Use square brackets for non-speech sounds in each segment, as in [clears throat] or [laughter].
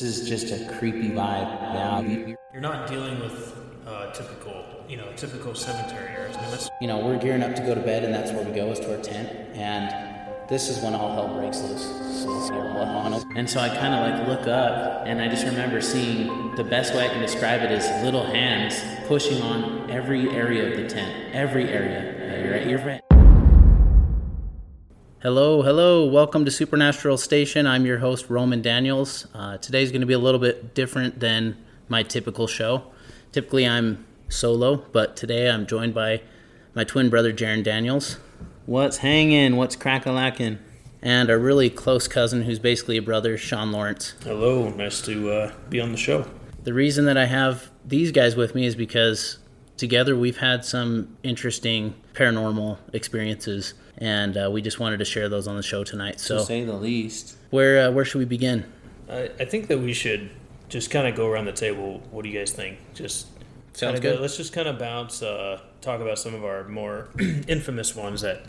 This is just a creepy vibe. now. you- You're not dealing with uh, typical, you know, typical cemetery areas. I mean, you know, we're gearing up to go to bed, and that's where we go is to our tent. And this is when all hell breaks loose. So it's all on us. And so I kind of like look up, and I just remember seeing the best way I can describe it is little hands pushing on every area of the tent, every area. You're at your. Hello, hello. Welcome to Supernatural Station. I'm your host, Roman Daniels. Uh, today's going to be a little bit different than my typical show. Typically, I'm solo, but today I'm joined by my twin brother, Jaron Daniels. What's hanging? What's crack a lacking? And a really close cousin who's basically a brother, Sean Lawrence. hello, nice to uh, be on the show. The reason that I have these guys with me is because together we've had some interesting paranormal experiences, and uh, we just wanted to share those on the show tonight. So, to say the least. where uh, where should we begin? I, I think that we should just kind of go around the table. What do you guys think? Just Sounds kinda go- good. let's just kind of bounce, uh, talk about some of our more [clears throat] infamous ones that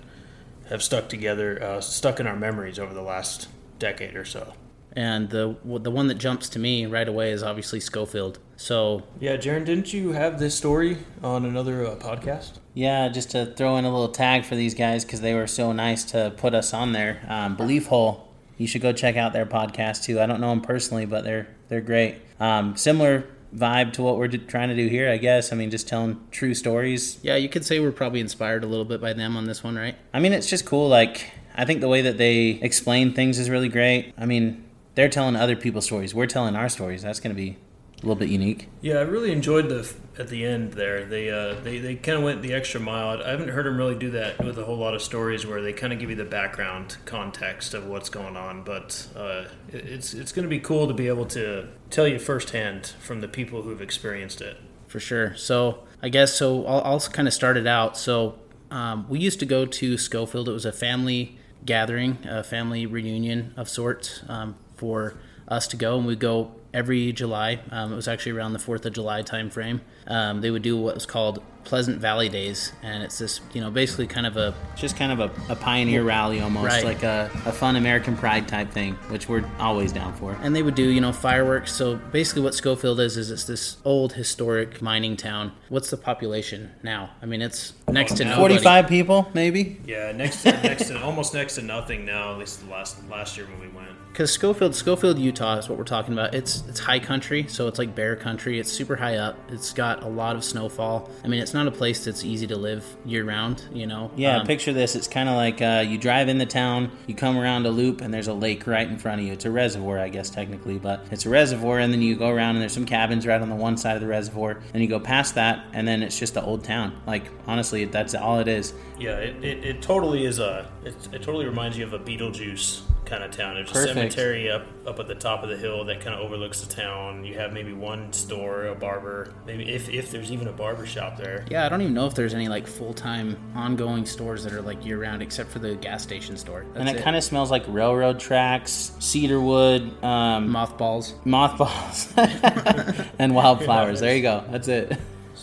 have stuck together, uh, stuck in our memories over the last decade or so. And the the one that jumps to me right away is obviously Scofield. So Yeah, Jaron, didn't you have this story on another uh, podcast? Yeah, just to throw in a little tag for these guys because they were so nice to put us on there. Um, Belief Hole, you should go check out their podcast too. I don't know them personally, but they're they're great. Um, similar vibe to what we're trying to do here, I guess. I mean, just telling true stories. yeah, you could say we're probably inspired a little bit by them on this one, right? I mean, it's just cool. Like, I think the way that they explain things is really great. I mean, they're telling other people's stories. We're telling our stories. That's going to be a little bit unique. Yeah, I really enjoyed the at the end there. They uh, they they kind of went the extra mile. I haven't heard them really do that with a whole lot of stories where they kind of give you the background context of what's going on. But uh, it- it's it's going to be cool to be able to tell you firsthand from the people who've experienced it. For sure. So I guess so. I'll, I'll kind of start it out. So um, we used to go to Scofield. It was a family gathering, a family reunion of sorts um, for us to go, and we go every July. Um, it was actually around the Fourth of July time frame. Um, they would do what was called Pleasant Valley Days, and it's this, you know, basically kind of a Just kind of a, a pioneer rally almost, Right. like a, a fun American pride type thing, which we're always down for. and they would do you know fireworks so basically what scofield is is it's this old historic mining town what's the population now i mean it's next to nobody 45 people, maybe? Yeah, next to, next to almost next to nothing now. At least the last last year when we went. because scofield scofield utah is what we're talking about it's it's it's high country, so it's like bear country. It's super high up. It's got a lot of snowfall. I mean, it's not a place that's easy to live year round. You know. Yeah, Um, picture this. It's kind of like uh, you drive in the town, you come around a loop, and there's a lake right in front of you. It's a reservoir, I guess, technically, but it's a reservoir, and then you go around, and there's some cabins right on the one side of the reservoir. Then you go past that, and then it's just the old town. Like, honestly, that's all it is. Yeah, it, it, it totally is a. It, it totally reminds you of a Beetlejuice kind of town. There's a cemetery up up at the top of the hill that kind of overlooks the town. You have maybe one store, a barber, maybe if if there's even a barber shop there. Yeah, I don't even know if there's any like full time ongoing stores that are like year round, except for the gas station store. That's and it, kind of smells like railroad tracks, cedar wood, um, mothballs. mothballs, [laughs] and wildflowers. There you go. That's it.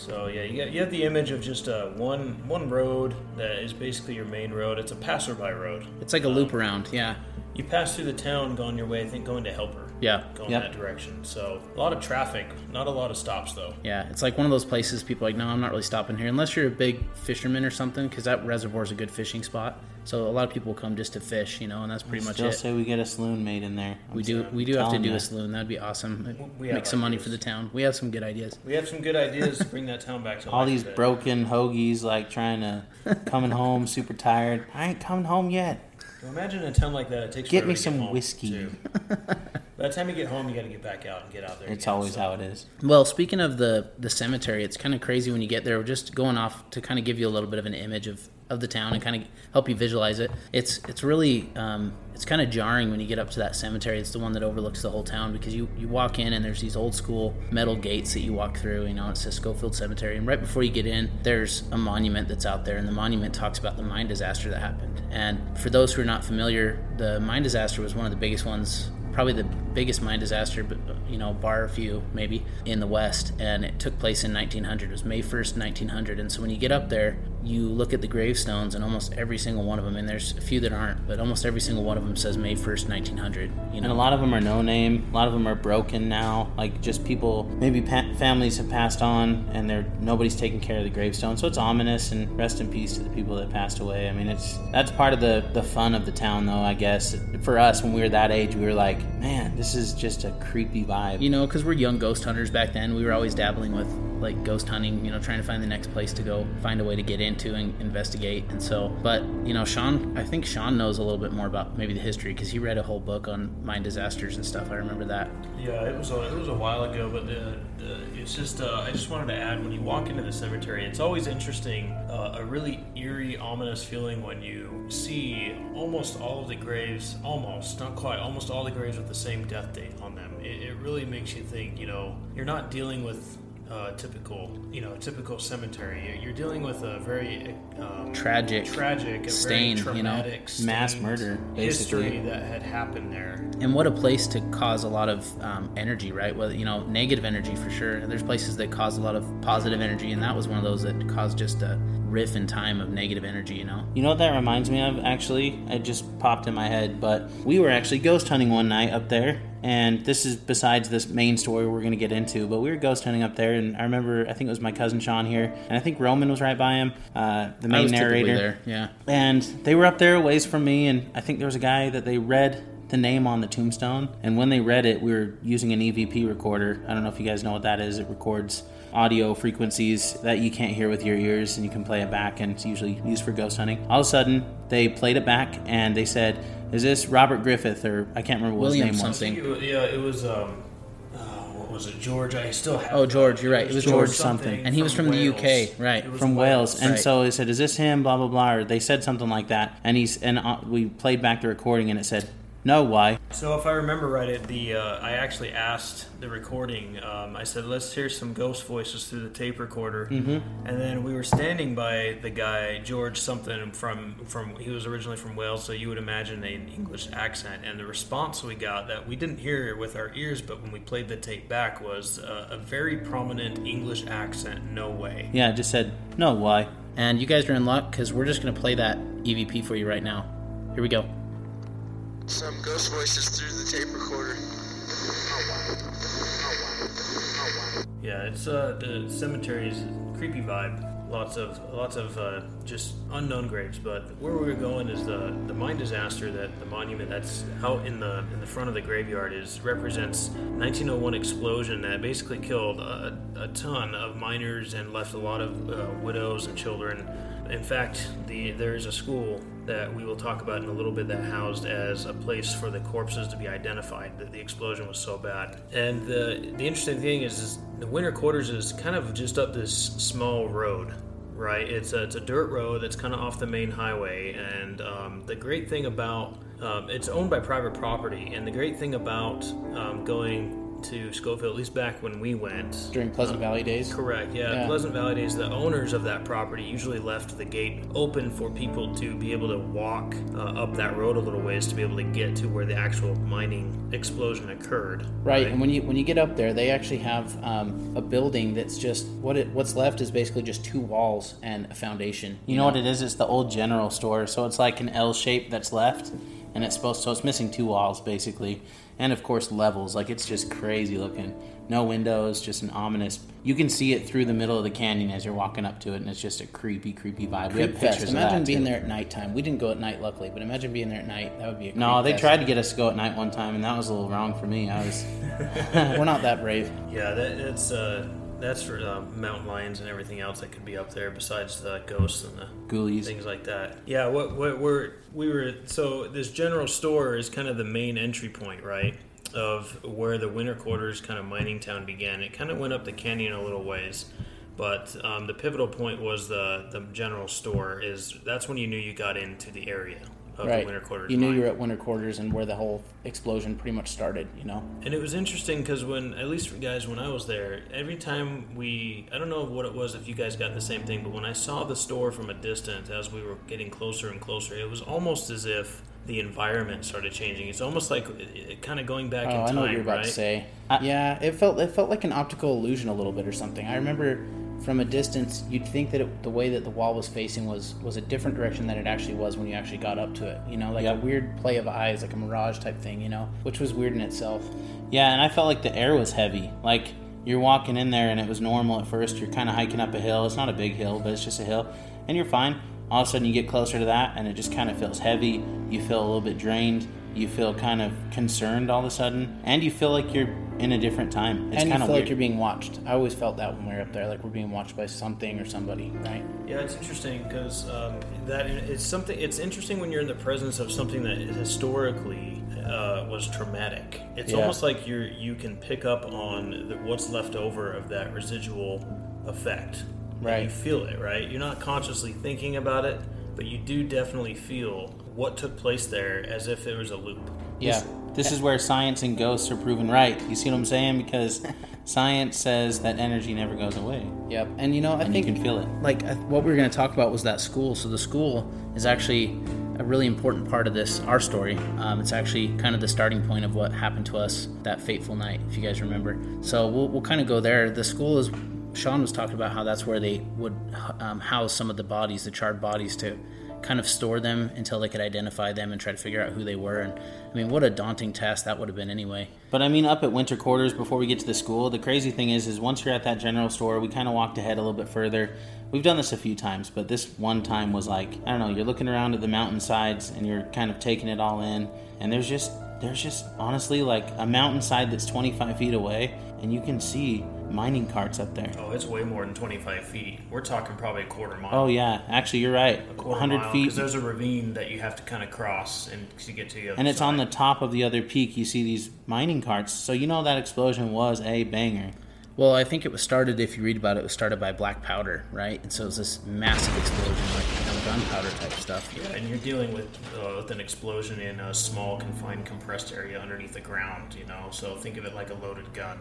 So yeah, you, got, you have the image of just uh, one one road that is basically your main road. It's a passerby road. It's like a loop around. Yeah, You pass through the town, going your way. I think going to Helper. yeah, Going Yep. that direction. So a lot of traffic, not a lot of stops though. yeah. It's like one of those places people are like, no, I'm not really stopping here unless you're a big fisherman or something, because that reservoir is a good fishing spot. So a lot of people come just to fish, you know, and that's pretty much Still it. say we get a saloon made in there. We do we do have to do ya. a saloon. That'd be awesome. We Make have some money for the town. We have some good ideas. We have some good ideas to bring that town back to All these broken hoagies like trying to coming home super tired. I ain't coming home yet. Well, imagine a town like that. It takes Get me to some home, whiskey. too. By the time you get home, you got to get back out and get out there. It's again, always so- how it is. Well, speaking of the the cemetery, it's kind of crazy when you get there. We're just going off to kind of give you a little bit of an image of, of the town and kind of help you visualize it. It's it's really um, it's kind of jarring when you get up to that cemetery. It's the one that overlooks the whole town because you, you walk in and there's these old school metal gates that you walk through. You know, it says Scofield Cemetery, and right before you get in, there's a monument that's out there, and the monument talks about the mine disaster that happened. And for those who are not familiar, the mine disaster was one of the biggest ones probably the biggest mine disaster, but you know, bar a few maybe in the West, and it took place in 1900. It was May 1st, 1900. And so when you get up there, you look at the gravestones, and almost every single one of them, and there's a few that aren't, but almost every single one of them says May 1st, 1900. You And a lot of them are no name. A lot of them are broken now. Like just people, maybe pa- families have passed on, and they're nobody's taking care of the gravestone. So it's ominous. And rest in peace to the people that passed away. I mean, it's that's part of the the fun of the town, though. I guess for us, when we were that age, we were like, man, this is just a creepy vibe. you know, because we're young ghost hunters back then, we were always dabbling with like ghost hunting. You know, trying to find the next place to go, find a way to get into and investigate. And so, but you know, Sean, I think Sean knows a little bit more about maybe the history because he read a whole book on mine disasters and stuff. I remember that. Yeah, it was a, it was a while ago, but the, the, it's just uh, I just wanted to add when you walk into the cemetery, it's always interesting, uh, a really eerie, ominous feeling when you see almost all of the graves, almost not quite, almost all the graves with the same death date on them. It, it really makes you think. You know, you're not dealing with. Uh, typical, you know, typical cemetery. You're- You're dealing with a very um, Tragic tragic, a stain, you know? Mass murder, basically. history that had happened there. And what a place to cause a lot of um, energy, right? Well, you know, negative energy for sure. There's places that cause a lot of positive energy, and that was one of those that caused just a riff in time of negative energy. You know, You know what that reminds me of? Actually, it just popped in my head. But we were actually ghost hunting one night up there, and this is besides this main story we're going to get into. But we were ghost hunting up there, and I remember I think it was my cousin Sean here, and I think Roman was right by him, uh, the main was narrator. there. Yeah, And they were up there a ways from me, and I think there was a guy that they read the name on the tombstone. And when they read it, we were using an EVP recorder. I don't know if you guys know what that is. It records audio frequencies that you can't hear with your ears, and you can play it back, and it's usually used for ghost hunting. All of a sudden, they played it back, and they said, "Is this Robert Griffith or I can't remember what William his name was." something. I it was- yeah, it was. Um, oh, what was it, George? I still have. Oh, George, you're right. It was George something. And he was from the UK, right. It was from Wales, and Right. so they said, "Is this him?" Blah blah blah. Or they said something like that, and he's and uh, we played back the recording, and it said, "No, why?" So if I remember right, it the uh, I actually asked the recording. Um, I said, "Let's hear some ghost voices through the tape recorder." Mm-hmm. And then we were standing by the guy George something from from he was originally from Wales, so you would imagine an English accent. And the response we got that we didn't hear with our ears, but when we played the tape back was uh, a very prominent English accent. No way. Yeah, it just said, "No, why?" And you guys are in luck because we're just going to play that EVP for you right now. Here we go. Some ghost voices through the tape recorder. Yeah, it's uh the cemetery's creepy vibe. lots of lots of uh, just unknown graves. But where we were going is the the mine disaster that the monument that's out in the in the front of the graveyard is represents 1901 explosion that basically killed a, a ton of miners and left a lot of uh, widows and children. In fact, the there is a school that we will talk about in a little bit that housed as a place for the corpses to be identified. That the explosion was so bad. And the the interesting thing is, is the winter quarters is kind of just up this small road. Right, it's a, it's a dirt road that's kind of off the main highway, and um, the great thing about um, it's owned by private property, and the great thing about um, going to Scofield, at least back when we went. During Pleasant Valley days? Correct, yeah. Yeah. Pleasant Valley days, the owners of that property usually left the gate open for people to be able to walk uh, up that road a little ways to be able to get to where the actual mining explosion occurred. Right, and when you when you get up there, they actually have um, a building that's just what it what's left is basically just two walls and a foundation. You know what it is? It's the old general store. So it's like an L shape that's left, and it's supposed to so it's missing two walls basically, and of course levels. Like it's just crazy looking. No windows, just an ominous. You can see it through the middle of the canyon as you're walking up to it, and it's just a creepy, creepy vibe. we have Creep pictures Fest. of Imagine that, being too. there at nighttime. We didn't go at night, luckily, but imagine being there at night. That would be a No, they fest. tried to get us to go at night one time, and that was a little wrong for me. I was [laughs] [laughs] We're not that brave. Yeah, that, that's uh, that's for uh, mountain lions and everything else that could be up there besides the ghosts and the ghoulies. things like that. Yeah, what what we're we were so this general store is kind of the main entry point, right? Of where the winter quarters kind of mining town began. It kind of went up the canyon a little ways, but um, the pivotal point was the the general store. Is that's when you knew you got into the area of Right. the winter quarters. You knew mine. you were at winter quarters and where the whole explosion pretty much started. You know. And it was interesting because when, at least for guys, when I was there, every time we, I don't know what it was if you guys got the same thing, but when I saw the store from a distance as we were getting closer and closer, it was almost as if the environment started changing. It's almost like it, it, kind of going back Oh, in I time, know what you're about right? to say. yeah, it felt it felt like an optical illusion a little bit or something. I remember from a distance, you'd think that it, the way that the wall was facing was was a different direction than it actually was when you actually got up to it. You know, like Yep. a weird play of eyes, like a mirage type thing. You know, which was weird in itself. Yeah, and I felt like the air was heavy. Like you're walking in there and it was normal at first. You're kind of hiking up a hill. It's not a big hill, but it's just a hill, and you're fine. All of a sudden, you get closer to that, and it just kind of feels heavy. You feel a little bit drained. You feel kind of concerned all of a sudden, and you feel like you're in a different time. It's and you kind feel of like you're being watched. I always felt that when we were up there, like we're being watched by something or somebody, right? Yeah, it's interesting because um, that it's something. It's interesting when you're in the presence of something that historically uh, was traumatic. It's Yeah. almost like you're you can pick up on the, what's left over of that residual effect. And Right. you feel it, right? You're not consciously thinking about it, but you do definitely feel what took place there as if it was a loop. Yeah. This is where science and ghosts are proven right. You see what I'm saying? Because [laughs] science says that energy never goes away, Yep. And you know, I and you can feel it. like what we were going to talk about was that school. So the school is actually a really important part of this our story. Um, it's actually kind of the starting point of what happened to us that fateful night, if you guys remember. So we'll we'll kind of go there. The school is. Sean was talking about how that's where they would um, house some of the bodies, the charred bodies, to kind of store them until they could identify them and try to figure out who they were. And I mean, what a daunting task that would have been anyway. But I mean, up at winter quarters before we get to the school, the crazy thing is, is once you're at that general store, we kind of walked ahead a little bit further. We've done this a few times, but this one time was like, I don't know, you're looking around at the mountainsides and you're kind of taking it all in, and there's just, there's just honestly like a mountainside that's 25 feet away, and you can see mining carts up there. Oh, it's way more than 25 feet. We're talking probably a quarter mile. Oh yeah, actually you're right. a quarter 100 mile, feet, Because there's a ravine that you have to kind of cross and to get to the other and it's on the top of the other peak. You see these mining carts, so you know that explosion was a banger. Well, I think it was started. If you read about it, it was started by black powder, right? And so it was this massive explosion, like you know, gunpowder type stuff. Yeah, and you're dealing with uh, with an explosion in a small, confined, compressed area underneath the ground. You know, so think of it like a loaded gun.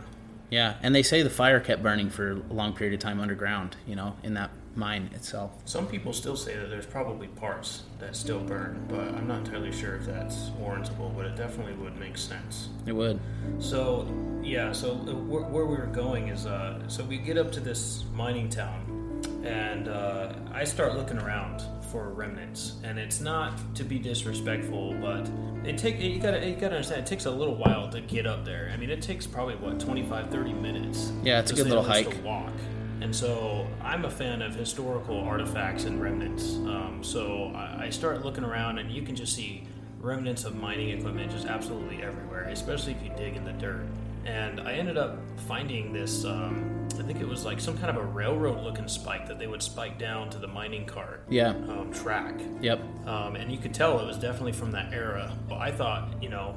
Yeah, and they say the fire kept burning for a long period of time underground. You know, in that mine itself. Some people still say that there's probably parts that still burn, but I'm not entirely sure if that's warrantable. But it definitely would make sense. It would. So yeah, so uh, where, where we were going is uh, so we get up to this mining town, and uh, I start looking around for remnants, and it's not to be disrespectful, but it take you gotta you gotta understand it takes a little while to get up there. I mean, it takes probably what 25, 30 minutes. Yeah, it's a good little hike. to walk. And so I'm a fan of historical artifacts and remnants. Um, so I, I start looking around, and you can just see remnants of mining equipment just absolutely everywhere, especially if you dig in the dirt. And I ended up finding this, um, I think it was like some kind of a railroad looking spike that they would spike down to the mining cart Yeah. um, track. Yep. Um, and you could tell it was definitely from that era. Well, I thought, you know,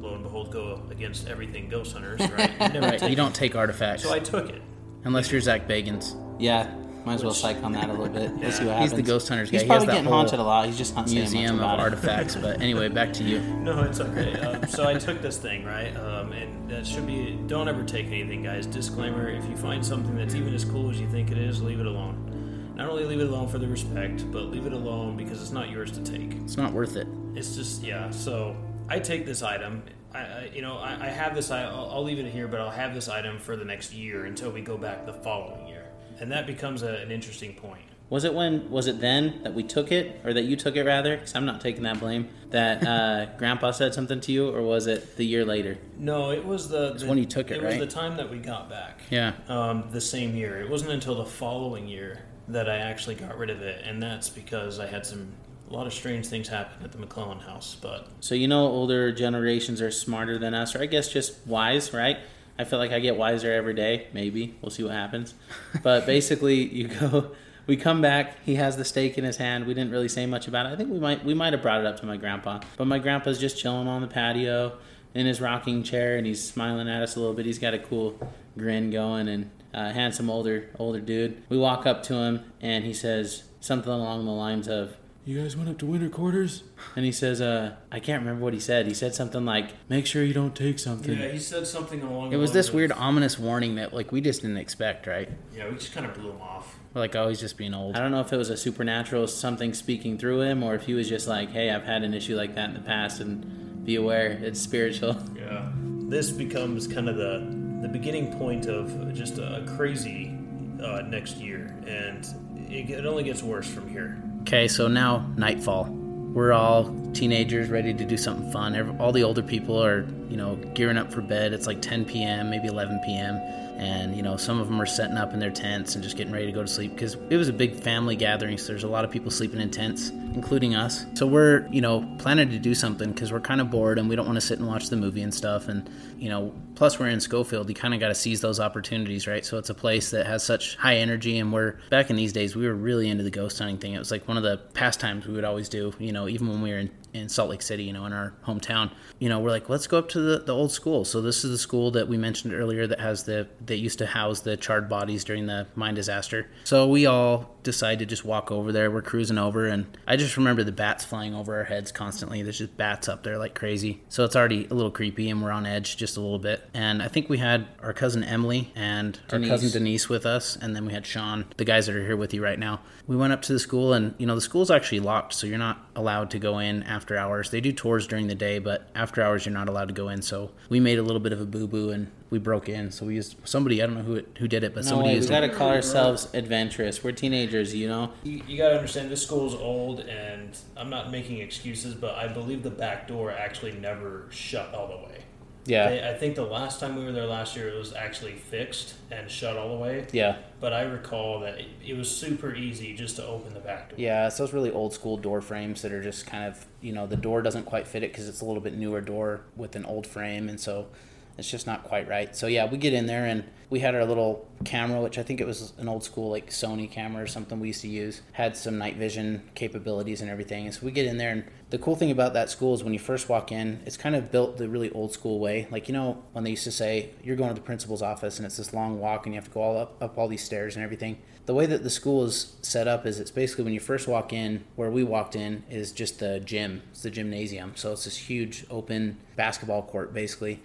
lo and behold, go against everything ghost hunters, right? [laughs] You never Right. take You don't take artifacts So I took it. unless you're Zach Bagans. Yeah, might as well psych on that a little bit. We'll see what He's the ghost hunters He's guy. He has probably that getting whole haunted a lot. He's just not saying Museum of about it. artifacts. But [laughs] anyway, back to you. No, it's okay. um, so I took this thing, right? Um, and that should be don't ever take anything, guys. Disclaimer if you find something that's even as cool as you think it is, leave it alone. Not only leave it alone for the respect, but leave it alone because it's not yours to take. It's not worth it. It's just, yeah. So I take this item. I, I you know, I, I have this. I, I'll, I'll leave it here, but I'll have this item for the next year until we go back the following year, and that becomes a, an interesting point. Was it when? Was it then that we took it, or that you took it rather? Because I'm not taking that blame. That uh, [laughs] Grandpa said something to you, or was it the year later? No, it was the, the when you took it, It was the time that we got back. Yeah. Um, the same year. It wasn't until the following year that I actually got rid of it, and that's because I had some a lot of strange things happen at the McClellan house. But So you know, older generations are smarter than us, or I guess just wise, right? I feel like I get wiser every day. Maybe we'll see what happens. But [laughs] basically, you go. We come back. He has the steak in his hand. We didn't really say much about it. I think we might we might have brought it up to my grandpa, but my grandpa's just chilling on the patio in his rocking chair, and he's smiling at us a little bit. He's got a cool grin going, and uh, handsome older older dude. We walk up to him, and he says something along the lines of, you guys went up to winter quarters? And he says, uh, I can't remember what he said. He said something like, make sure you don't take something. yeah, he said something along. It was this of- weird, ominous warning that like we just didn't expect, right? Yeah, we just kind of blew him off. We're like, oh, he's just being old. I don't know if it was a supernatural something speaking through him or if he was just like, hey, I've had an issue like that in the past and be aware, it's spiritual. [laughs] Yeah, this becomes kind of the the beginning point of just a, crazy uh, next year, and it, it only gets worse from here. Okay, so now nightfall. We're all teenagers ready to do something fun. All the older people are, you know, gearing up for bed. It's like 10 p.m., maybe 11 p.m. And, you know, some of them are setting up in their tents and just getting ready to go to sleep because it was a big family gathering. So there's a lot of people sleeping in tents, including us. So we're, you know, planning to do something because we're kind of bored and we don't want to sit and watch the movie and stuff. And, you know, plus we're in Scofield. You kind of got to seize those opportunities, right? So it's a place that has such high energy. And we're, back in these days, we were really into the ghost hunting thing. It was like one of the pastimes we would always do, you know, even when we were in, in Salt Lake City, you know, in our hometown. You know, we're like, let's go up to the, the old school. So this is the school that we mentioned earlier that has the, that used to house the charred bodies during the mine disaster. So we all decided to just walk over there. We're cruising over, and I just remember the bats flying over our heads constantly. There's just bats up there like crazy. So it's already a little creepy, and we're on edge just a little bit. And I think we had our cousin Emily and Denise. our cousin Denise with us, and then we had Sean, the guys that are here with you right now. We went up to the school, and you know the school's actually locked, so you're not allowed to go in after hours. They do tours during the day, but after hours you're not allowed to go in. So we made a little bit of a boo boo, and we broke in. So we used somebody I don't know who it, who did it, but No somebody way, we used gotta it. call ourselves adventurous. We're teenagers, you know? You, you got to understand, this school's old, and I'm not making excuses, but I believe the back door actually never shut all the way. Yeah. They, I think the last time we were there last year, it was actually fixed and shut all the way. Yeah. But I recall that it, it was super easy just to open the back door. Yeah, it's those really old school door frames that are just kind of, you know, the door doesn't quite fit it because it's a little bit newer door with an old frame, and so it's just not quite right. So yeah, we get in there and we had our little camera, which I think it was an old school like Sony camera or something we used to use, had some night vision capabilities and everything. So we get in there, and the cool thing about that school is when you first walk in, it's kind of built the really old school way. Like you know when they used to say you're going to the principal's office and it's this long walk and you have to go all up up all these stairs and everything the way that the school is set up is it's basically when you first walk in where we walked in is just the gym it's the gymnasium so it's this huge open basketball court basically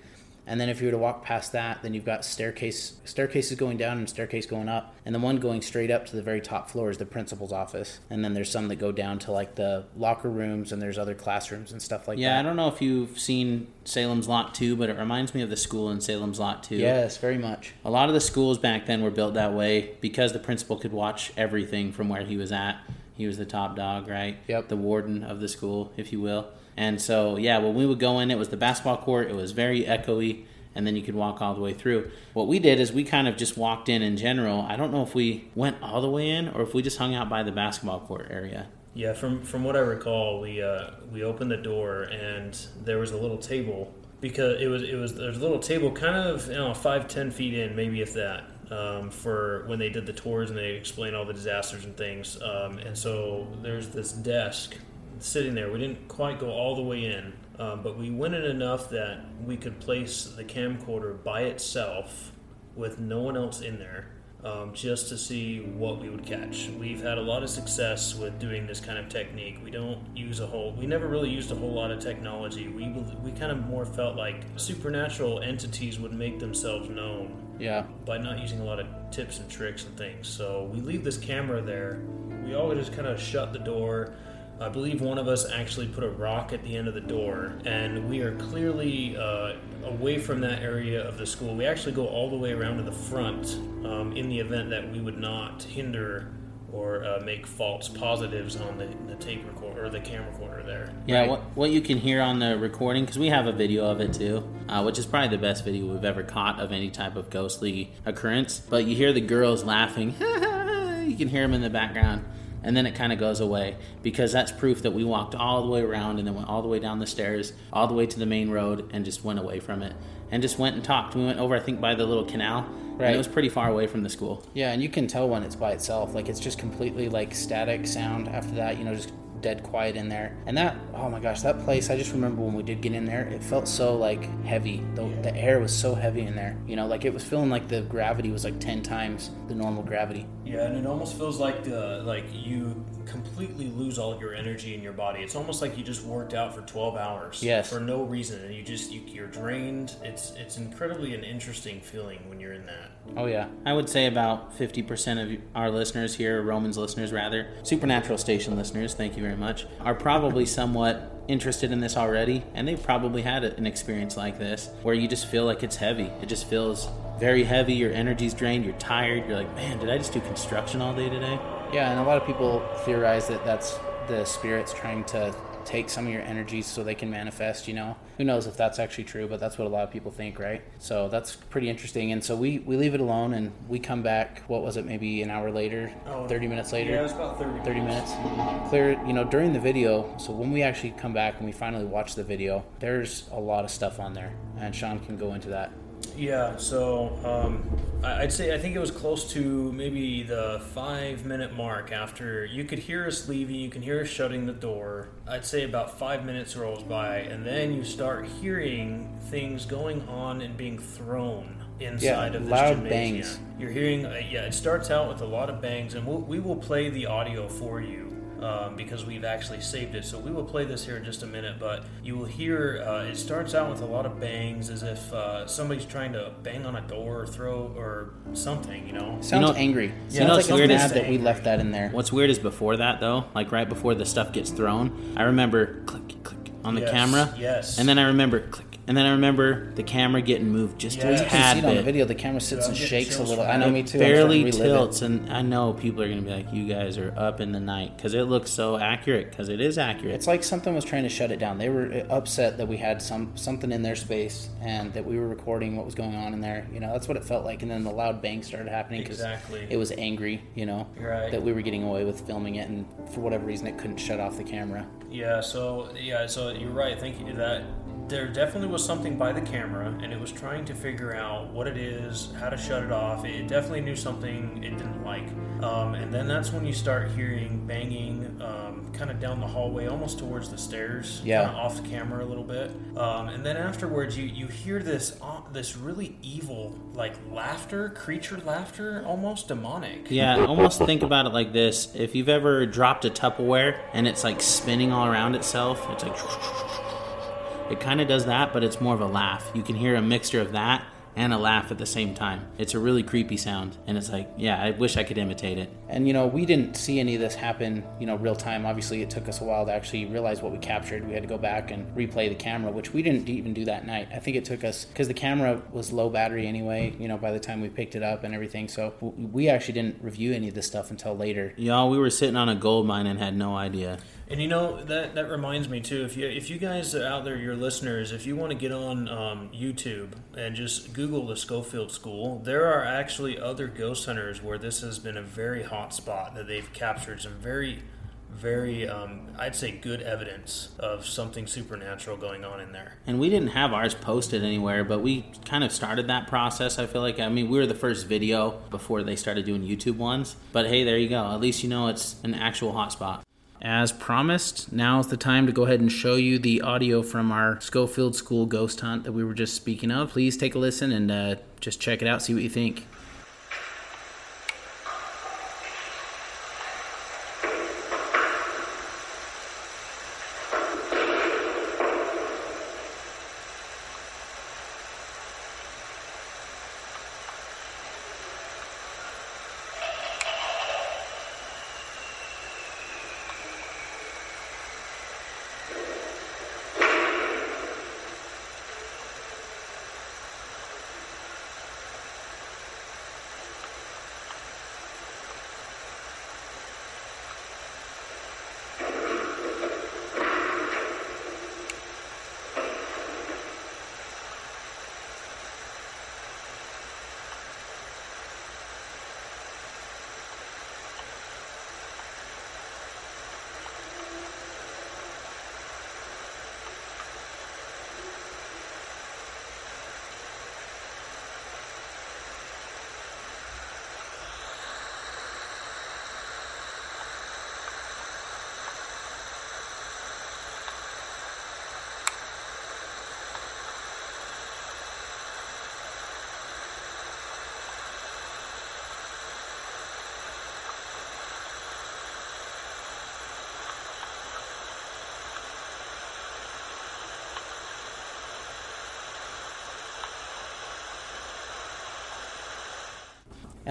and then if you were to walk past that then you've got staircase staircases going down and staircase going up and the one going straight up to the very top floor is the principal's office and then there's some that go down to like the locker rooms and there's other classrooms and stuff like Yeah, that Yeah, I don't know if you've seen Salem's Lot 2, but it reminds me of the school in Salem's Lot 2. yes very much A lot of the schools back then were built that way because the principal could watch everything from where he was at. He was the top dog, right? Yep. The warden of the school, if you will. And so, yeah, when we would go in, it was the basketball court. It was very echoey. and then you could walk all the way through. What we did is we kind of just walked in in general. I don't know if we went all the way in or if we just hung out by the basketball court area. Yeah, from from what I recall, we uh, we opened the door and there was a little table because it was it was there's a little table kind of you know five ten feet in maybe if that um, for when they did the tours and they explained all the disasters and things um, and so there's this desk sitting there we didn't quite go all the way in um, but we went in enough that we could place the camcorder by itself with no one else in there um, just to see what we would catch. We've had a lot of success with doing this kind of technique. We don't use a whole, we never really used a whole lot of technology. We, we kind of more felt like supernatural entities would make themselves known Yeah. by not using a lot of tips and tricks and things. So we leave this camera there. We always just kind of shut the door. I believe one of us actually put a rock at the end of the door, and we are clearly uh, away from that area of the school. We actually go all the way around to the front um, in the event that we would not hinder or uh, make false positives on the, the tape recorder or the camera recorder there. Yeah, what, what you can hear on the recording, because we have a video of it too, uh, which is probably the best video we've ever caught of any type of ghostly occurrence. But you hear the girls laughing. [laughs] you can hear them in the background. And then it kind of goes away because that's proof that we walked all the way around and then went all the way down the stairs, all the way to the main road, and just went away from it. And just went and talked. We went over, I think, by the little canal. And Right. it was pretty far away from the school. Yeah, and you can tell when it's by itself. Like it's just completely like static sound after that, you know, just dead quiet in there. And that, oh my gosh, that place, I just remember when we did get in there, it felt so like heavy. The, the air was so heavy in there. You know, like it was feeling like the gravity was like 10 times the normal gravity. Yeah, and it almost feels like uh, like you completely lose all your energy in your body. It's almost like you just worked out for 12 hours Yes. for no reason, and you just you, you're drained. It's it's incredibly an interesting feeling when you're in that. Oh, yeah. I would say about 50% of our listeners here, Romans listeners rather, Supernatural Station listeners, thank you very much, are probably somewhat interested in this already, and they've probably had an experience like this where you just feel like it's heavy. It just feels very heavy, your energy's drained, you're tired, you're like, man, did I just do construction all day today? Yeah, and a lot of people theorize that that's the spirits trying to take some of your energies so they can manifest, you know. Who knows if that's actually true, but that's what a lot of people think, right? So that's pretty interesting. And so we, we leave it alone and we come back, what was it, maybe an hour later, 30 minutes later? Oh, Yeah, it was about 30. 30 minutes. Clear, you know, during the video, so when we actually come back and we finally watch the video, there's a lot of stuff on there. And Sean can go into that. Yeah, so um, I'd say I think it was close to maybe the five minute mark after you could hear us leaving, you can hear us shutting the door. I'd say about five minutes rolls by, and then you start hearing things going on and being thrown inside Yeah, of this loud gymnasium. bangs. You're hearing, uh, yeah, it starts out with a lot of bangs, and we'll, we will play the audio for you. Um, because we've actually saved it, so we will play this here in just a minute. But you will hear uh, it starts out with a lot of bangs, as if uh, somebody's trying to bang on a door or throw or something. You know, Sounds know- angry. you know Sounds what's like weird is- that we left that in there. What's weird is before that, though, like right before the stuff gets thrown, I remember click, click on the Yes, camera. yes. And then I remember click. And then I remember the camera getting moved just Yes. a You You can see tad it on the video. The camera sits Yeah, and shakes a little. from I know me too. I'm barely starting to relive it. tilts, and I know people are going to be like, "You guys are up in the night" because it looks so accurate. Because it is accurate. It's like something was trying to shut it down. They were uh, upset that we had some something in their space and that we were recording what was going on in there. You know, that's what it felt like. And then the loud bang started happening because Exactly. it was angry. You know, Right. that we were getting away with filming it, and for whatever reason, it couldn't shut off the camera. Yeah, so yeah, so you're right. Thank you. That there definitely was something by the camera, and it was trying to figure out what it is, how to shut it off. It definitely knew something it didn't like, um, and then that's when you start hearing banging, um, kind of down the hallway, almost towards the stairs, Yeah. kinda off the camera a little bit. Um, and then afterwards, you you hear this uh, this really evil like laughter, creature laughter, almost demonic. Yeah, almost think about it like this. If you've ever dropped a Tupperware and it's like spinning all around itself, it's like. It kind of does that, but it's more of a laugh. You can hear a mixture of that and a laugh at the same time. It's a really creepy sound. And it's like, yeah, I wish I could imitate it. And you know, we didn't see any of this happen, you know, real time. Obviously, it took us a while to actually realize what we captured. We had to go back and replay the camera, which we didn't even do that night. I think it took us because the camera was low battery anyway. You know, by the time we picked it up and everything, so we actually didn't review any of this stuff until later. Y'all, we were sitting on a gold mine and had no idea. And you know that that reminds me too. If you if you guys are out there, your listeners, if you want to get on um, YouTube and just Google the Scofield School, there are actually other ghost hunters where this has been a very hot spot that they've captured some very very, um, I'd say, good evidence of something supernatural going on in there. And we didn't have ours posted anywhere, but we kind of started that process. I feel like, I mean, we were the first video before they started doing YouTube ones. But hey, there you go. At least you know it's an actual hotspot. As promised, now is the time to go ahead and show you the audio from our Scofield School ghost hunt that we were just speaking of. Please take a listen and uh, just check it out, see what you think.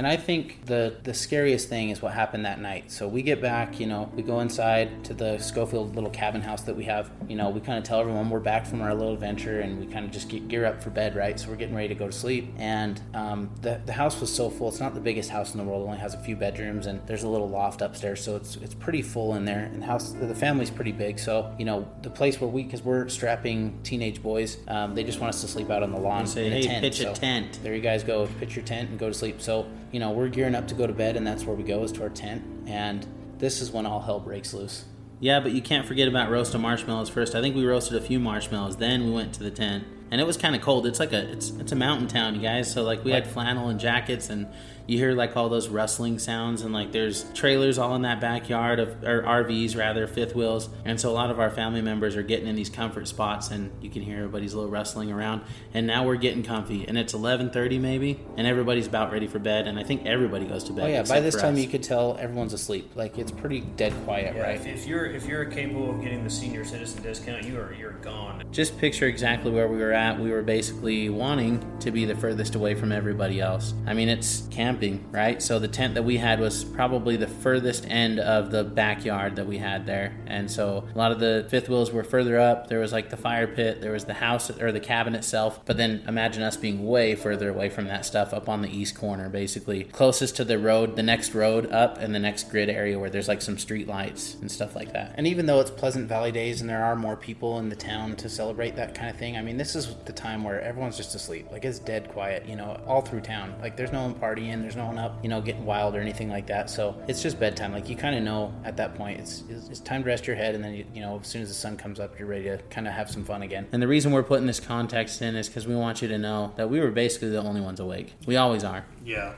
And I think the the scariest thing is what happened that night. So we get back, you know, we go inside to the Scofield little cabin house that we have. You know, we kind of tell everyone we're back from our little adventure, and we kind of just get gear up for bed, right? So we're getting ready to go to sleep. And um, the the house was so full. It's not the biggest house in the world. It only has a few bedrooms, and there's a little loft upstairs, so it's it's pretty full in there. And the house, the family's pretty big. So you know, the place where we, because we're strapping teenage boys, um, they just want us to sleep out on the lawn Say, in a tent. pitch a So tent. There you guys go. Pitch your tent and go to sleep. So you know, we're gearing up to go to bed, and that's where we go is to our tent. And this is when all hell breaks loose. Yeah, but you can't forget about roasting marshmallows first. I think we roasted a few marshmallows, then we went to the tent, and it was kind of cold. It's like a it's it's a mountain town, you guys. So like we had flannel and jackets, and you hear like all those rustling sounds, and like there's trailers all in that backyard of or RVs rather, fifth wheels, and so a lot of our family members are getting in these comfort spots, and you can hear everybody's little rustling around. And now we're getting comfy, and it's 11:30 maybe, and everybody's about ready for bed, and I think everybody goes to bed. Oh yeah, by this time us. you could tell everyone's asleep. Like it's pretty dead quiet, Yeah, right? if, if you're if you're capable of getting the senior citizen discount, you are you're gone. just picture exactly where we were at. We were basically wanting to be the furthest away from everybody else. I mean, it's camping, right? So the tent that we had was probably the furthest end of the backyard that we had there. And so a lot of the fifth wheels were further up. There was like the fire pit, there was the house or the cabin itself. But then imagine us being way further away from that stuff up on the east corner, basically. Closest to the road, the next road up, and the next grid area where there's like some street lights and stuff like that. And even though it's Pleasant Valley Days and there are more people in the town to celebrate that kind of thing, I mean, this is the time where everyone's just asleep. Like, it's dead quiet, you know, all through town. Like, there's no one partying, there's no one up, you know, getting wild or anything like that. So it's just bedtime. Like, you kind of know at that point it's, it's, it's time to rest your head, and then, you, you know, as soon as the sun comes up, you're ready to kind of have some fun again. And the reason we're putting this context in is because we want you to know that we were basically the only ones awake. We always are. Yeah.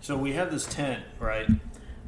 So we have this tent, right?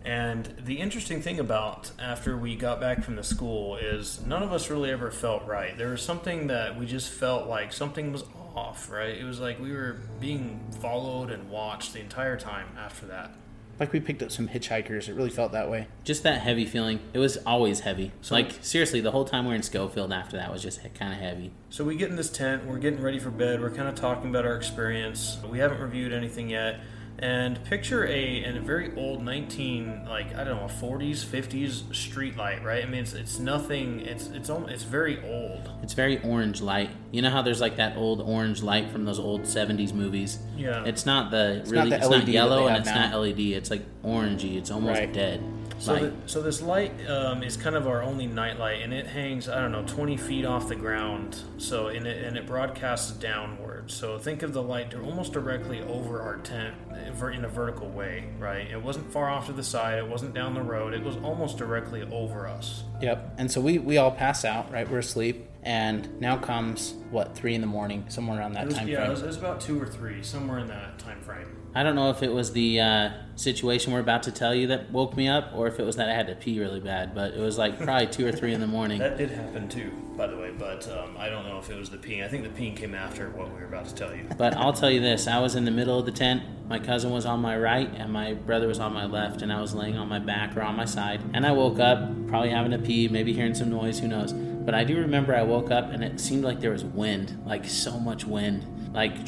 And the interesting thing about after we got back from the school is none of us really ever felt right. There was something that we just felt like something was off, right? It was like we were being followed and watched the entire time after that. Like, we picked up some hitchhikers. It really felt that way. Just that heavy feeling. It was always heavy. So, like, seriously, the whole time we are in Scofield after that was just kind of heavy. So we get in this tent, we're getting ready for bed, we're kind of talking about our experience. We haven't reviewed anything yet. And picture a, in a very old 19 like I don't know 40s 50s street light right I mean it's, it's nothing it's it's almost, it's very old It's very orange light. You know how there's like that old orange light from those old 70s movies? Yeah. It's not the not really, the it's LED not yellow and have it's not. LED. It's like orangey. It's almost Right. dead. So, the, so this light um, is kind of our only night light, and it hangs I don't know 20 feet off the ground. So and it and it broadcasts downward. So think of the light almost directly over our tent in a vertical way, right? It wasn't far off to the side. It wasn't down the road. It was almost directly over us. Yep. And so we we all pass out, right? We're asleep, and now comes what three in the morning, somewhere around that was, time yeah, frame. it was, it was about two or three, somewhere in that time frame. I don't know if it was the uh, situation we're about to tell you that woke me up, or if it was that I had to pee really bad. But it was like probably two or three in the morning. That did happen too, by the way. But um, I don't know if it was the peeing. I think the peeing came after what we were about to tell you. But I'll tell you this: I was in the middle of the tent. My cousin was on my right, and my brother was on my left, and I was laying on my back or on my side. And I woke up, probably having to pee, maybe hearing some noise, who knows. But I do remember I woke up, and it seemed like there was wind, like so much wind, like. [laughs]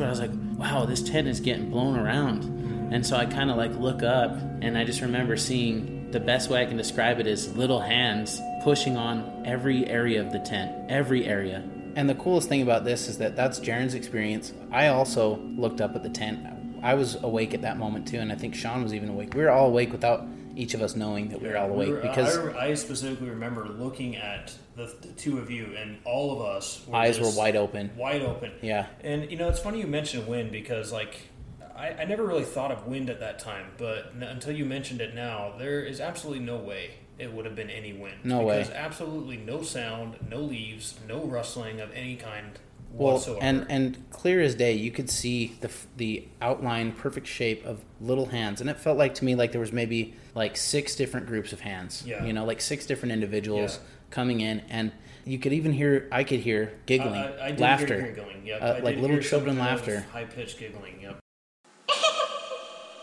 I was like, "Wow, this tent is getting blown around." And so I kind of like look up, and I just remember seeing the best way I can describe it is little hands pushing on every area of the tent, every area. And the coolest thing about this is that that's Jaren's experience. I also looked up at the tent. I was awake at that moment too, and I think Sean was even awake. We were all awake without each of us knowing that we were all awake We were- because I, I specifically remember looking at the, the two of you, and all of us were eyes were wide open. wide open. Yeah. And you know, it's funny you mentioned wind because like I, I never really thought of wind at that time, but n- until you mentioned it now, there is absolutely no way it would have been any wind. No way. because absolutely no sound, no leaves, no rustling of any kind Well, whatsoever. and and clear as day, you could see the the outline, perfect shape of little hands, and it felt like to me like there was maybe like six different groups of hands. Yeah. You know, like six different individuals Yeah. coming in, and you could even hear. I could hear giggling, I, I, I laughter. giggling. Yep. uh, like little children laughter. high pitched giggling. Yep. [laughs]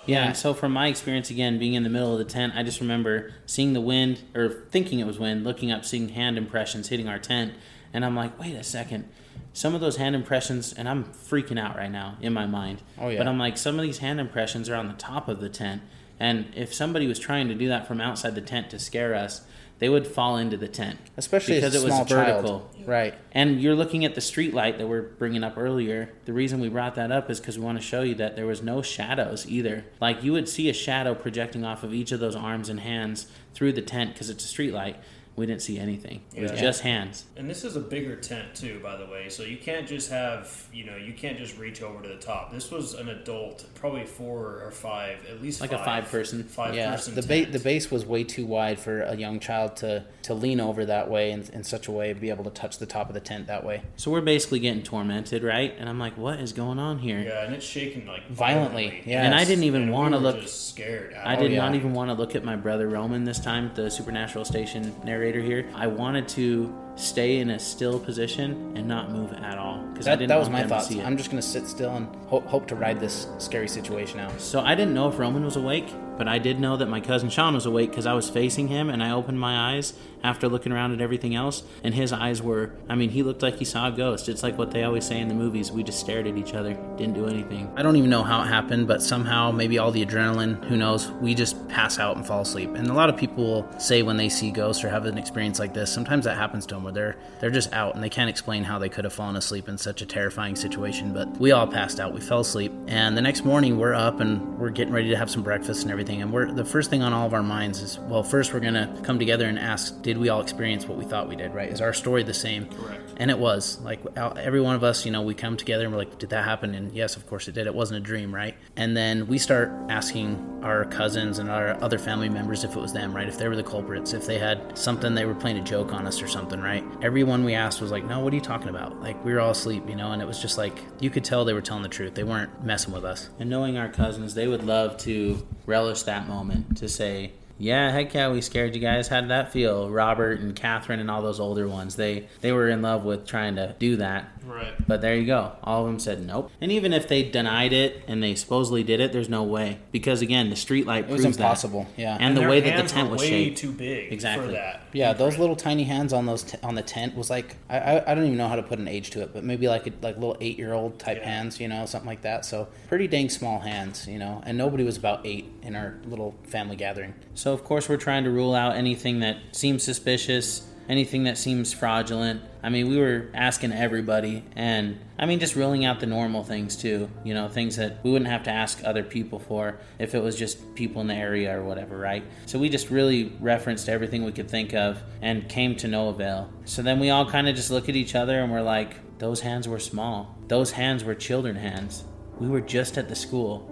Yeah, so from my experience again, being in the middle of the tent, I just remember seeing the wind, or thinking it was wind, looking up, seeing hand impressions hitting our tent, and I'm like, wait a second. Some of those hand impressions, and I'm freaking out right now in my mind. Oh, yeah. But I'm like, some of these hand impressions are on the top of the tent, and if somebody was trying to do that from outside the tent to scare us, they would fall into the tent, Especially because a it was small vertical. child. Right. And you're looking at the street light that we're bringing up earlier. The reason we brought that up is because we want to show you that there was no shadows either. Like you would see a shadow projecting off of each of those arms and hands through the tent because it's a street light. We didn't see anything. It was just hands. And this is a bigger tent too, by the way. So you can't just have, you know, you can't just reach over to the top. This was an adult, probably four or five, at least Like a five, five-person. five yeah. person. The ba- the base was way too wide for a young child to to lean over that way in, in such a way be able to touch the top of the tent that way. So we're basically getting tormented, right? And I'm like, what is going on here? Yeah, and it's shaking like Violently, yeah. And I didn't even want to were look. Just scared. I did yeah. not even want to look at my brother Roman this time, the Supernatural Station narrator here. I wanted to stay in a still position and not move at all because I That, that was my to thoughts. I'm just gonna sit still and hope, hope to ride this scary situation out. So I didn't know if Roman was awake, but I did know that my cousin Sean was awake because I was facing him and I opened my eyes after looking around at everything else, and his eyes were, I mean, he looked like he saw a ghost. It's like what they always say in the movies we just stared at each other, didn't do anything. I don't even know how it happened, but somehow, maybe all the adrenaline, who knows, we just pass out and fall asleep. And a lot of people say when they see ghosts or have an experience like this, sometimes that happens to them where they're they're just out and they can't explain how they could have fallen asleep in such a terrifying situation. But we all passed out. We fell asleep, and the next morning we're up and we're getting ready to have some breakfast and everything. And we're the first thing on all of our minds is, well, first we're gonna come together and ask, did we all experience what we thought we did? Right? Is our story the same? Correct. And it was like every one of us, you know, we come together and we're like, did that happen? And yes, of course it did. It wasn't a dream, right? And then we start asking our cousins and our other family members if it was them, right? If they were the culprits, if they had something, they were playing a joke on us or something, right? Everyone we asked was like, no, what are you talking about? Like, we were all asleep, you know? And it was just like, you could tell they were telling the truth. They weren't messing with us. And knowing our cousins, they would love to relish that moment to say, yeah, heck yeah, we scared you guys. How did that feel? Robert and Catherine and all those older ones, they they were in love with trying to do that. Right. But there you go. All of them said nope. And even if they denied it and they supposedly did it, there's no way because again, the street light It was proves impossible, that. yeah. And, And the way that the tent were was way shaped. too big Exactly. for that. Yeah, those little tiny hands on those t- on the tent was like I, I, I don't even know how to put an age to it, but maybe like a, like little eight year old type Yeah. hands, you know, something like that. So pretty dang small hands, you know. And nobody was about eight in our little family gathering. So of course we're trying to rule out anything that seems suspicious. Anything that seems fraudulent. I mean, we were asking everybody, and I mean, just ruling out the normal things too. You know, things that we wouldn't have to ask other people for if it was just people in the area or whatever, right? So we just really referenced everything we could think of and came to no avail. So then we all kind of just look at each other and we're like, those hands were small. Those hands were children hands. We were just at the school.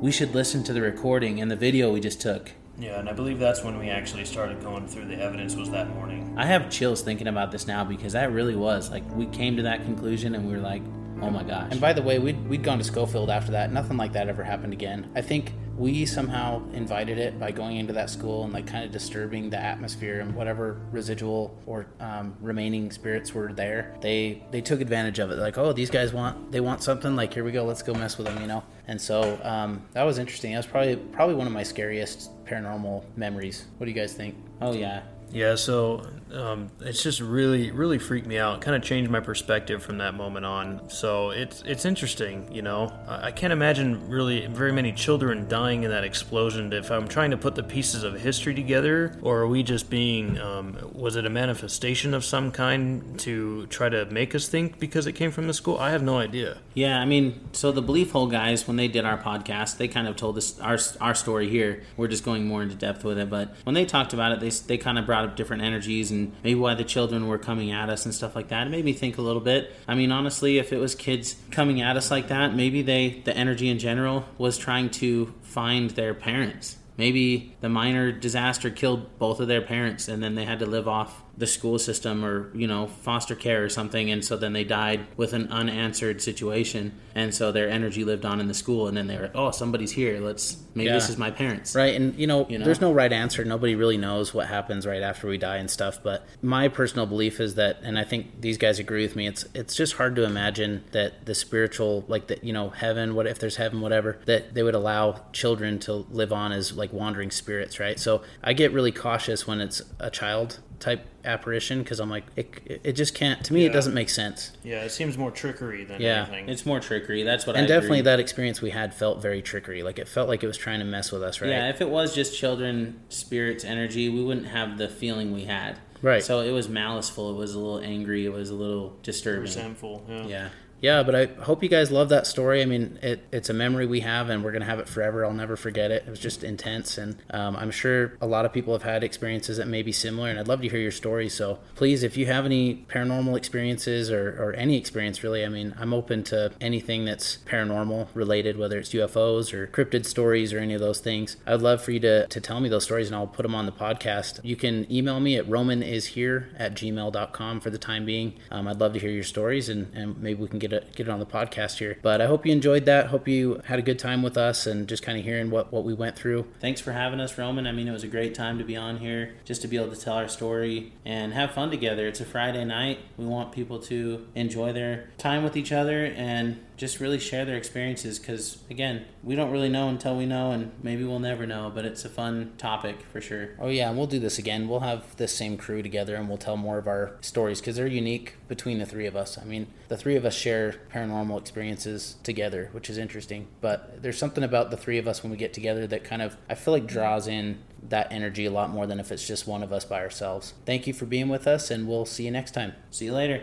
We should listen to the recording and the video we just took. Yeah, and I believe that's when we actually started going through the evidence was that morning. I have chills thinking about this now because that really was like we came to that conclusion and we were like, oh my gosh. And by the way, we'd, we'd gone to Scofield after that. Nothing like that ever happened again. I think we somehow invited it by going into that school and like kind of disturbing the atmosphere and whatever residual or um, remaining spirits were there. They they took advantage of it. Like, oh, these guys want they want something. Like, here we go. Let's go mess with them. You know. And so um, that was interesting. That was probably probably one of my scariest paranormal memories. What do you guys think? Oh yeah. Yeah, so um, it's just really, really freaked me out. Kind of changed my perspective from that moment on. So it's it's interesting, you know. I, I can't imagine really very many children dying in that explosion. If I'm trying to put the pieces of history together, or are we just being? Um, was it a manifestation of some kind to try to make us think because it came from the school? I have no idea. Yeah, I mean, so the Belief Hole guys, when they did our podcast, they kind of told us our our story here. We're just going more into depth with it, but when they talked about it, they they kind of brought up different energies and maybe why the children were coming at us and stuff like that. It made me think a little bit. I mean, honestly, if it was kids coming at us like that, maybe they the energy in general was trying to find their parents. Maybe the minor disaster killed both of their parents and then they had to live off the school system or you know foster care or something and so then they died with an unanswered situation and so their energy lived on in the school and then they were oh somebody's here let's maybe Yeah. this is my parents Right, and you know, You know? there's no right answer. Nobody really knows what happens right after we die and stuff. But my personal belief is that, and I think these guys agree with me. It's it's just hard to imagine that the spiritual, like that, you know, heaven. What if there's heaven? Whatever that they would allow children to live on as like wandering spirits, right? So I get really cautious when it's a child type apparition because I'm like, it, it just can't. To me, it doesn't make sense. Yeah, it seems more trickery than Yeah. anything. it's more trickery that's what I mean. And I definitely agree. that experience we had felt very trickery. Like it felt like it was trying to mess with us, right? Yeah, if it was just children, spirits, energy, we wouldn't have the feeling we had. Right. So it was maliceful. It was a little angry. It was a little disturbing. resentful. Yeah. Yeah. Yeah, but I hope you guys love that story. I mean, it, it's a memory we have, and we're gonna have it forever. I'll never forget it. It was just intense, and um, I'm sure a lot of people have had experiences that may be similar. And I'd love to hear your stories. So please, if you have any paranormal experiences or, or any experience really, I mean, I'm open to anything that's paranormal related, whether it's UFOs or cryptid stories or any of those things. I'd love for you to, to tell me those stories, and I'll put them on the podcast. You can email me at romanishere at gmail.com for the time being. Um, I'd love to hear your stories, and, and maybe we can get it get it on the podcast here. But I hope you enjoyed that. Hope you had a good time with us and just kind of hearing what, what we went through. Thanks for having us, Roman. I mean, it was a great time to be on here, just to be able to tell our story and have fun together. It's a Friday night. We want people to enjoy their time with each other and just really share their experiences because, again, we don't really know until we know, and maybe we'll never know, but it's a fun topic for sure. Oh yeah, and we'll do this again. We'll have this same crew together, and we'll tell more of our stories because they're unique between the three of us. I mean, the three of us share paranormal experiences together, which is interesting. But there's something about the three of us when we get together that kind of I feel like draws in that energy a lot more than if it's just one of us by ourselves. Thank you for being with us, and we'll see you next time. See you later.